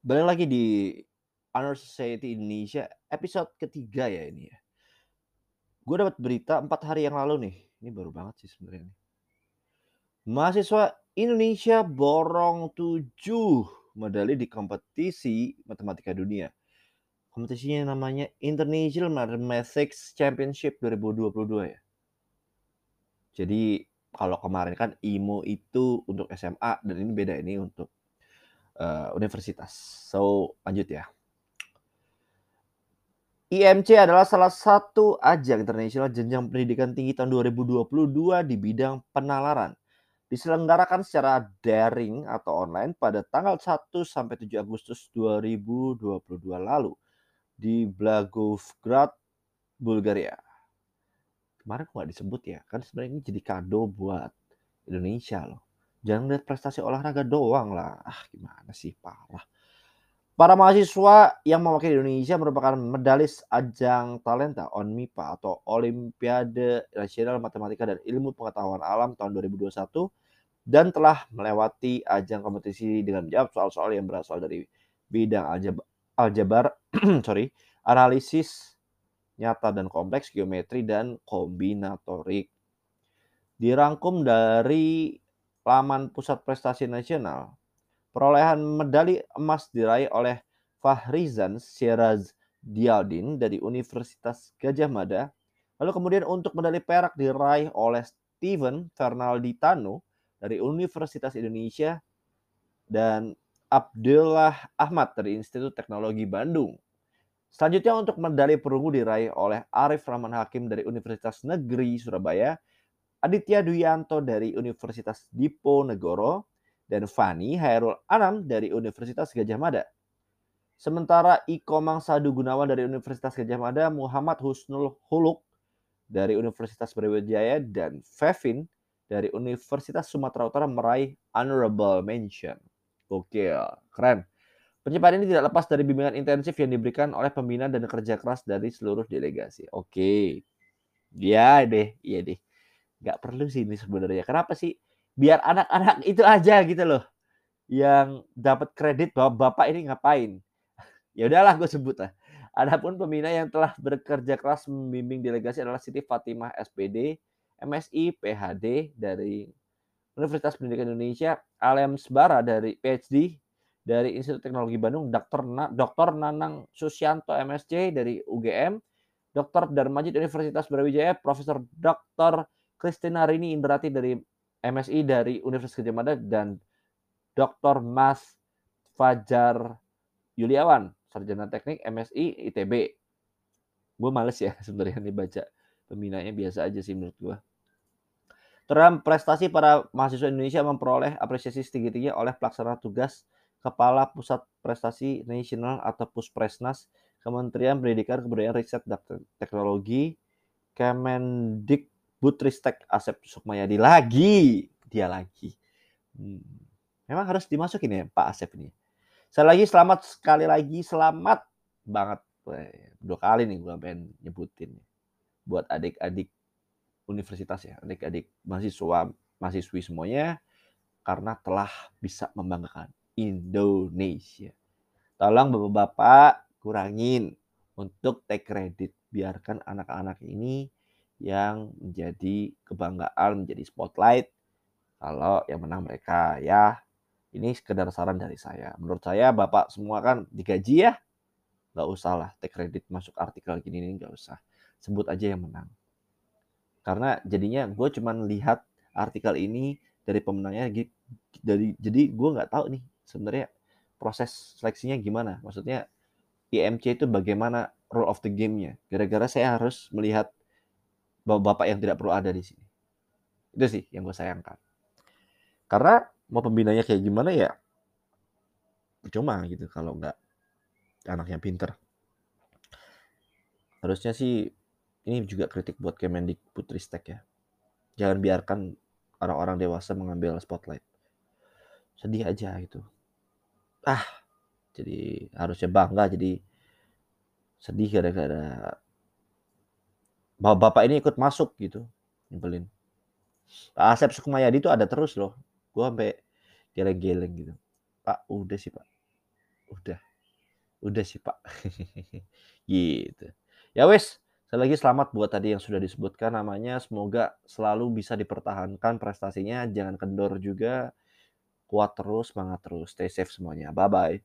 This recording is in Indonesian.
Balik lagi di Honor Society Indonesia episode ketiga ya ini ya. Gue dapat berita empat hari yang lalu nih. Ini baru banget sih sebenarnya. Mahasiswa Indonesia borong tujuh medali di kompetisi matematika dunia. Kompetisinya namanya International Mathematics Championship 2022 ya. Jadi kalau kemarin kan IMO itu untuk SMA dan ini beda ini untuk eh, universitas. So lanjut ya. IMC adalah salah satu ajang internasional jenjang pendidikan tinggi tahun 2022 di bidang penalaran. Diselenggarakan secara daring atau online pada tanggal 1 sampai 7 Agustus 2022 lalu di Blagoevgrad, Bulgaria. Kemarin kok nggak disebut ya, kan sebenarnya ini jadi kado buat Indonesia loh. Jangan lihat prestasi olahraga doang lah. Ah, gimana sih, parah. Para mahasiswa yang mewakili Indonesia merupakan medalis ajang talenta ONMIPA atau Olimpiade Nasional Matematika dan Ilmu Pengetahuan Alam tahun 2021 dan telah melewati ajang kompetisi dengan menjawab soal-soal yang berasal dari bidang aljab- aljabar, sorry, analisis nyata dan kompleks, geometri dan kombinatorik. Dirangkum dari laman Pusat Prestasi Nasional, perolehan medali emas diraih oleh Fahrizan Sieraz Dialdin dari Universitas Gajah Mada. Lalu kemudian untuk medali perak diraih oleh Steven Fernalditano dari Universitas Indonesia dan Abdullah Ahmad dari Institut Teknologi Bandung. Selanjutnya untuk medali perunggu diraih oleh Arif Rahman Hakim dari Universitas Negeri Surabaya, Aditya Duyanto dari Universitas Diponegoro, dan Fani Hairul Anam dari Universitas Gajah Mada. Sementara Iko Mangsadu Gunawan dari Universitas Gajah Mada, Muhammad Husnul Huluk dari Universitas Brawijaya, dan Fevin dari Universitas Sumatera Utara meraih honorable mention. Oke, keren. Pencapaian ini tidak lepas dari bimbingan intensif yang diberikan oleh pembina dan kerja keras dari seluruh delegasi. Oke, ya deh, iya deh. Gak perlu sih ini sebenarnya. Kenapa sih? Biar anak-anak itu aja gitu loh yang dapat kredit bahwa bapak ini ngapain. Ya udahlah gue sebut lah. Adapun pembina yang telah bekerja keras membimbing delegasi adalah Siti Fatimah SPD, MSI, PhD dari Universitas Pendidikan Indonesia, Alem Sbara dari PhD dari Institut Teknologi Bandung, Dr. Na, Dr. Nanang Susyanto MSc dari UGM, Dr. Darmajid Universitas Brawijaya, Profesor Dr. Kristina Rini Indrati dari MSI dari Universitas Gajah Mada dan Dr. Mas Fajar Yuliawan, sarjana teknik MSI ITB. Gue males ya sebenarnya nih baca pembinanya biasa aja sih menurut gue. Dalam prestasi para mahasiswa Indonesia memperoleh apresiasi setinggi-tinggi oleh pelaksana tugas Kepala Pusat Prestasi Nasional atau Puspresnas, Kementerian Pendidikan Kebudayaan Riset dan Teknologi, Kemendikbudristek Asep Sukmayadi lagi, dia lagi. Hmm. Memang harus dimasukin ya Pak Asep ini. Sekali lagi selamat sekali lagi selamat banget. Dua kali nih gue pengen nyebutin buat adik-adik universitas ya, adik-adik mahasiswa, mahasiswi semuanya karena telah bisa membanggakan Indonesia. Tolong bapak-bapak kurangin untuk take credit. Biarkan anak-anak ini yang menjadi kebanggaan, menjadi spotlight. Kalau yang menang mereka ya. Ini sekedar saran dari saya. Menurut saya bapak semua kan digaji ya. Gak usah lah take credit masuk artikel gini ini gak usah. Sebut aja yang menang. Karena jadinya gue cuman lihat artikel ini dari pemenangnya dari jadi gue nggak tahu nih sebenarnya proses seleksinya gimana? Maksudnya IMC itu bagaimana rule of the game-nya? Gara-gara saya harus melihat bapak yang tidak perlu ada di sini. Itu sih yang gue sayangkan. Karena mau pembinanya kayak gimana ya percuma gitu kalau nggak anaknya pinter. Harusnya sih ini juga kritik buat Kemendikbudristek ya. Jangan biarkan orang-orang dewasa mengambil spotlight. Sedih aja gitu ah jadi harusnya bangga jadi sedih gara-gara bapak ini ikut masuk gitu nyebelin. Pak Asep Sukmayadi itu ada terus loh. Gue sampai geleng-geleng gitu. Pak udah sih Pak. Udah. Udah sih, Pak. Gitu. Ya wis, sekali lagi selamat buat tadi yang sudah disebutkan namanya, semoga selalu bisa dipertahankan prestasinya, jangan kendor juga, kuat terus, semangat terus, stay safe semuanya. Bye-bye.